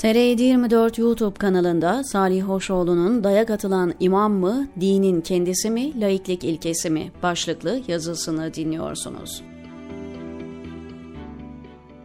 TR24 YouTube kanalında Salih Hoşoğlu'nun dayak atılan imam mı, dinin kendisi mi, laiklik ilkesi mi başlıklı yazısını dinliyorsunuz.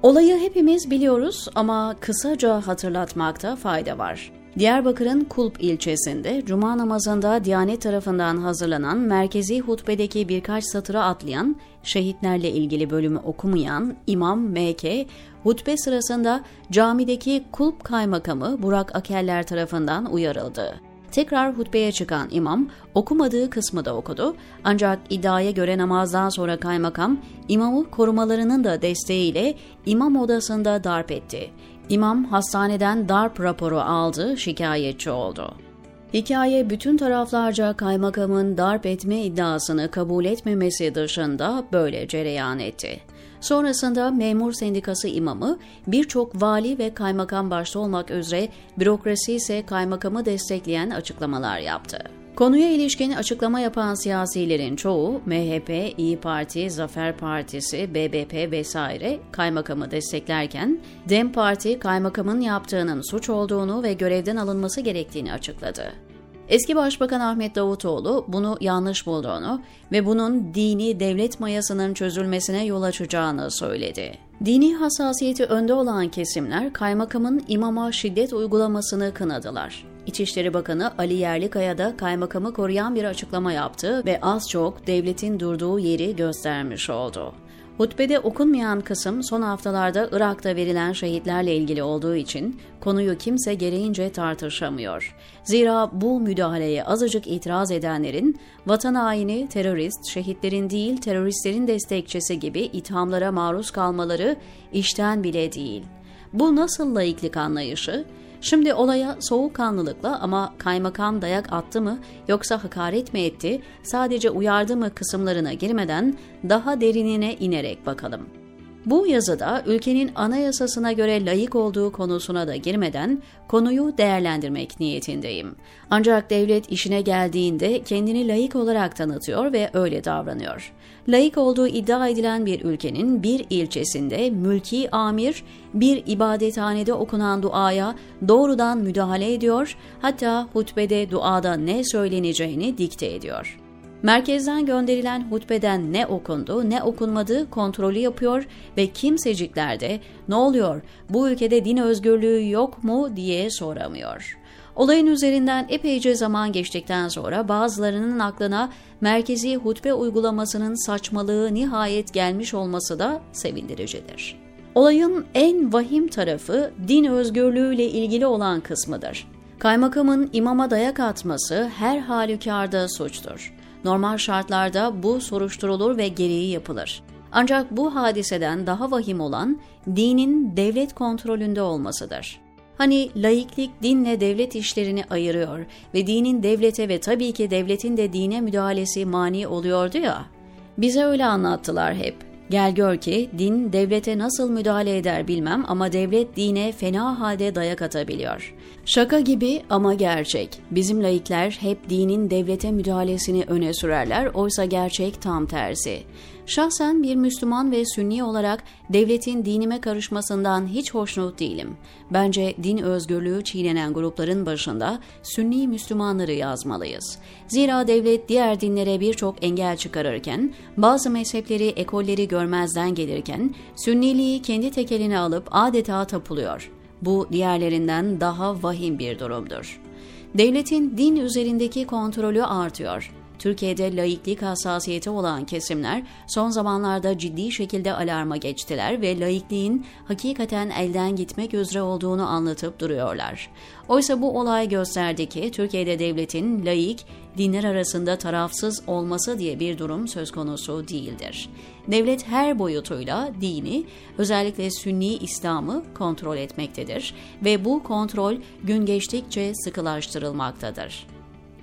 Olayı hepimiz biliyoruz ama kısaca hatırlatmakta fayda var. Diyarbakır'ın Kulp ilçesinde cuma namazında Diyanet tarafından hazırlanan merkezi hutbedeki birkaç satıra atlayan, şehitlerle ilgili bölümü okumayan İmam M.K. hutbe sırasında camideki Kulp kaymakamı Burak Akeller tarafından uyarıldı. Tekrar hutbeye çıkan imam okumadığı kısmı da okudu ancak iddiaya göre namazdan sonra kaymakam imamı korumalarının da desteğiyle imam odasında darp etti. İmam hastaneden darp raporu aldı, şikayetçi oldu. Hikaye bütün taraflarca kaymakamın darp etme iddiasını kabul etmemesi dışında böyle cereyan etti. Sonrasında memur sendikası imamı birçok vali ve kaymakam başta olmak üzere bürokrasi ise kaymakamı destekleyen açıklamalar yaptı. Konuya ilişkin açıklama yapan siyasilerin çoğu MHP, İyi Parti, Zafer Partisi, BBP vesaire kaymakamı desteklerken DEM Parti kaymakamın yaptığının suç olduğunu ve görevden alınması gerektiğini açıkladı. Eski Başbakan Ahmet Davutoğlu bunu yanlış bulduğunu ve bunun dini devlet mayasının çözülmesine yol açacağını söyledi. Dini hassasiyeti önde olan kesimler kaymakamın imama şiddet uygulamasını kınadılar. İçişleri Bakanı Ali Yerlikaya da kaymakamı koruyan bir açıklama yaptı ve az çok devletin durduğu yeri göstermiş oldu. Hutbede okunmayan kısım son haftalarda Irak'ta verilen şehitlerle ilgili olduğu için konuyu kimse gereğince tartışamıyor. Zira bu müdahaleye azıcık itiraz edenlerin vatan haini, terörist, şehitlerin değil teröristlerin destekçisi gibi ithamlara maruz kalmaları işten bile değil. Bu nasıl laiklik anlayışı? Şimdi olaya soğukkanlılıkla ama kaymakam dayak attı mı yoksa hakaret mi etti, sadece uyardı mı kısımlarına girmeden daha derinine inerek bakalım. Bu yazıda ülkenin anayasasına göre layık olduğu konusuna da girmeden konuyu değerlendirmek niyetindeyim. Ancak devlet işine geldiğinde kendini layık olarak tanıtıyor ve öyle davranıyor. Layık olduğu iddia edilen bir ülkenin bir ilçesinde mülki amir bir ibadethanede okunan duaya doğrudan müdahale ediyor, hatta hutbede duada ne söyleneceğini dikte ediyor. Merkezden gönderilen hutbeden ne okundu ne okunmadığı kontrolü yapıyor ve kimsecikler de ne oluyor bu ülkede din özgürlüğü yok mu diye soramıyor. Olayın üzerinden epeyce zaman geçtikten sonra bazılarının aklına merkezi hutbe uygulamasının saçmalığı nihayet gelmiş olması da sevindiricidir. Olayın en vahim tarafı din özgürlüğüyle ilgili olan kısmıdır. Kaymakamın imama dayak atması her halükarda suçtur. Normal şartlarda bu soruşturulur ve gereği yapılır. Ancak bu hadiseden daha vahim olan dinin devlet kontrolünde olmasıdır. Hani laiklik dinle devlet işlerini ayırıyor ve dinin devlete ve tabii ki devletin de dine müdahalesi mani oluyordu ya. Bize öyle anlattılar hep. Gel gör ki din devlete nasıl müdahale eder bilmem ama devlet dine fena halde dayak atabiliyor. Şaka gibi ama gerçek. Bizim laikler hep dinin devlete müdahalesini öne sürerler oysa gerçek tam tersi. Şahsen bir Müslüman ve Sünni olarak devletin dinime karışmasından hiç hoşnut değilim. Bence din özgürlüğü çiğnenen grupların başında Sünni Müslümanları yazmalıyız. Zira devlet diğer dinlere birçok engel çıkarırken, bazı mezhepleri, ekolleri görmezden gelirken, Sünniliği kendi tekeline alıp adeta tapılıyor. Bu diğerlerinden daha vahim bir durumdur. Devletin din üzerindeki kontrolü artıyor. Türkiye'de laiklik hassasiyeti olan kesimler son zamanlarda ciddi şekilde alarma geçtiler ve laikliğin hakikaten elden gitmek üzere olduğunu anlatıp duruyorlar. Oysa bu olay gösterdi ki Türkiye'de devletin laik, dinler arasında tarafsız olması diye bir durum söz konusu değildir. Devlet her boyutuyla dini, özellikle Sünni İslam'ı kontrol etmektedir ve bu kontrol gün geçtikçe sıkılaştırılmaktadır.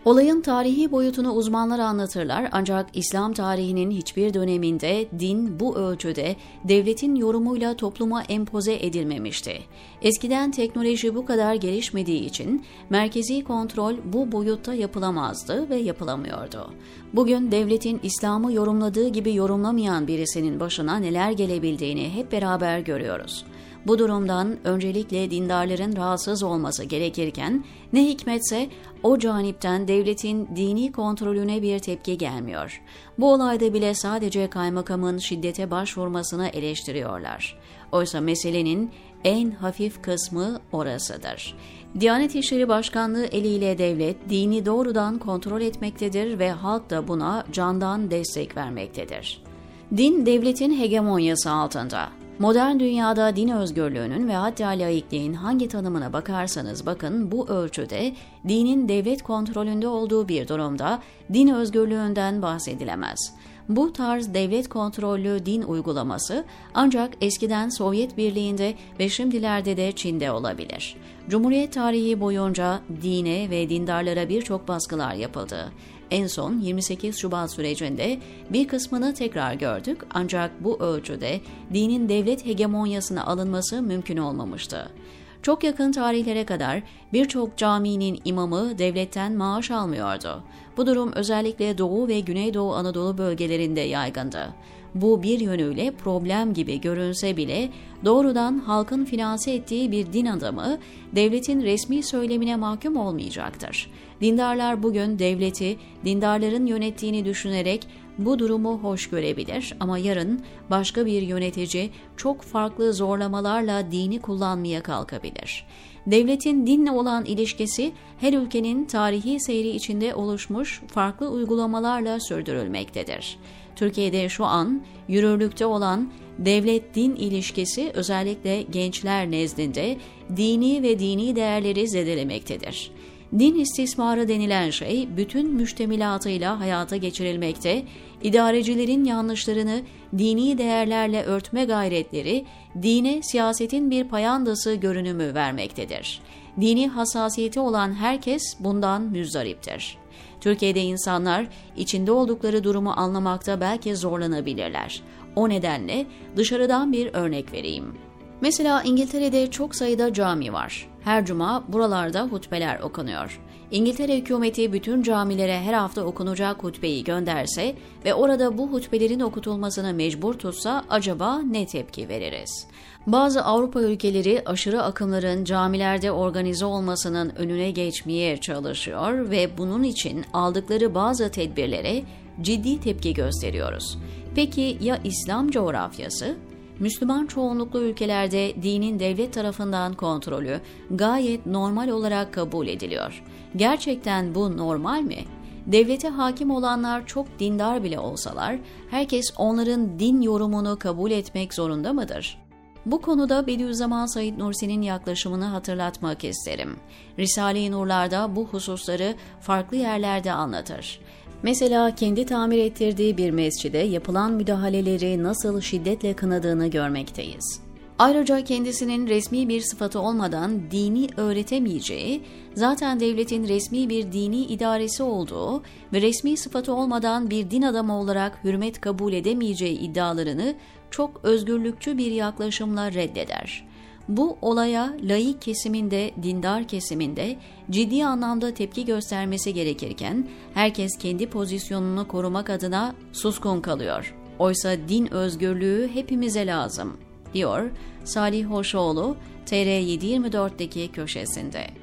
Olayın tarihi boyutunu uzmanlar anlatırlar ancak İslam tarihinin hiçbir döneminde din bu ölçüde devletin yorumuyla topluma empoze edilmemişti. Eskiden teknoloji bu kadar gelişmediği için merkezi kontrol bu boyutta yapılamazdı ve yapılamıyordu. Bugün devletin İslam'ı yorumladığı gibi yorumlamayan birisinin başına neler gelebildiğini hep beraber görüyoruz. Bu durumdan öncelikle dindarların rahatsız olması gerekirken ne hikmetse o canipten devletin dini kontrolüne bir tepki gelmiyor. Bu olayda bile sadece kaymakamın şiddete başvurmasını eleştiriyorlar. Oysa meselenin en hafif kısmı orasıdır. Diyanet İşleri Başkanlığı eliyle devlet dini doğrudan kontrol etmektedir ve halk da buna candan destek vermektedir. Din devletin hegemonyası altında. Modern dünyada din özgürlüğünün ve hatta laikliğin hangi tanımına bakarsanız bakın bu ölçüde dinin devlet kontrolünde olduğu bir durumda din özgürlüğünden bahsedilemez. Bu tarz devlet kontrollü din uygulaması ancak eskiden Sovyet Birliği'nde ve şimdilerde de Çin'de olabilir. Cumhuriyet tarihi boyunca dine ve dindarlara birçok baskılar yapıldı. En son 28 Şubat sürecinde bir kısmını tekrar gördük ancak bu ölçüde dinin devlet hegemonyasına alınması mümkün olmamıştı. Çok yakın tarihlere kadar birçok caminin imamı devletten maaş almıyordu. Bu durum özellikle Doğu ve Güneydoğu Anadolu bölgelerinde yaygındı. Bu bir yönüyle problem gibi görünse bile doğrudan halkın finanse ettiği bir din adamı devletin resmi söylemine mahkum olmayacaktır. Dindarlar bugün devleti dindarların yönettiğini düşünerek bu durumu hoş görebilir ama yarın başka bir yönetici çok farklı zorlamalarla dini kullanmaya kalkabilir. Devletin dinle olan ilişkisi her ülkenin tarihi seyri içinde oluşmuş farklı uygulamalarla sürdürülmektedir. Türkiye'de şu an yürürlükte olan devlet-din ilişkisi özellikle gençler nezdinde dini ve dini değerleri zedelemektedir. Din istismarı denilen şey bütün müştemilatıyla hayata geçirilmekte, idarecilerin yanlışlarını dini değerlerle örtme gayretleri dine siyasetin bir payandası görünümü vermektedir. Dini hassasiyeti olan herkes bundan müzdariptir. Türkiye'de insanlar içinde oldukları durumu anlamakta belki zorlanabilirler. O nedenle dışarıdan bir örnek vereyim. Mesela İngiltere'de çok sayıda cami var. Her cuma buralarda hutbeler okunuyor. İngiltere hükümeti bütün camilere her hafta okunacak hutbeyi gönderse ve orada bu hutbelerin okutulmasını mecbur tutsa acaba ne tepki veririz? Bazı Avrupa ülkeleri aşırı akımların camilerde organize olmasının önüne geçmeye çalışıyor ve bunun için aldıkları bazı tedbirlere ciddi tepki gösteriyoruz. Peki ya İslam coğrafyası? Müslüman çoğunluklu ülkelerde dinin devlet tarafından kontrolü gayet normal olarak kabul ediliyor. Gerçekten bu normal mi? Devlete hakim olanlar çok dindar bile olsalar, herkes onların din yorumunu kabul etmek zorunda mıdır? Bu konuda Bediüzzaman Said Nursi'nin yaklaşımını hatırlatmak isterim. Risale-i Nurlar'da bu hususları farklı yerlerde anlatır. Mesela kendi tamir ettirdiği bir mescide yapılan müdahaleleri nasıl şiddetle kınadığını görmekteyiz. Ayrıca kendisinin resmi bir sıfatı olmadan dini öğretemeyeceği, zaten devletin resmi bir dini idaresi olduğu ve resmi sıfatı olmadan bir din adamı olarak hürmet kabul edemeyeceği iddialarını çok özgürlükçü bir yaklaşımla reddeder. Bu olaya laik kesiminde, dindar kesiminde ciddi anlamda tepki göstermesi gerekirken herkes kendi pozisyonunu korumak adına suskun kalıyor. Oysa din özgürlüğü hepimize lazım, diyor Salih Hoşoğlu TR724'deki köşesinde.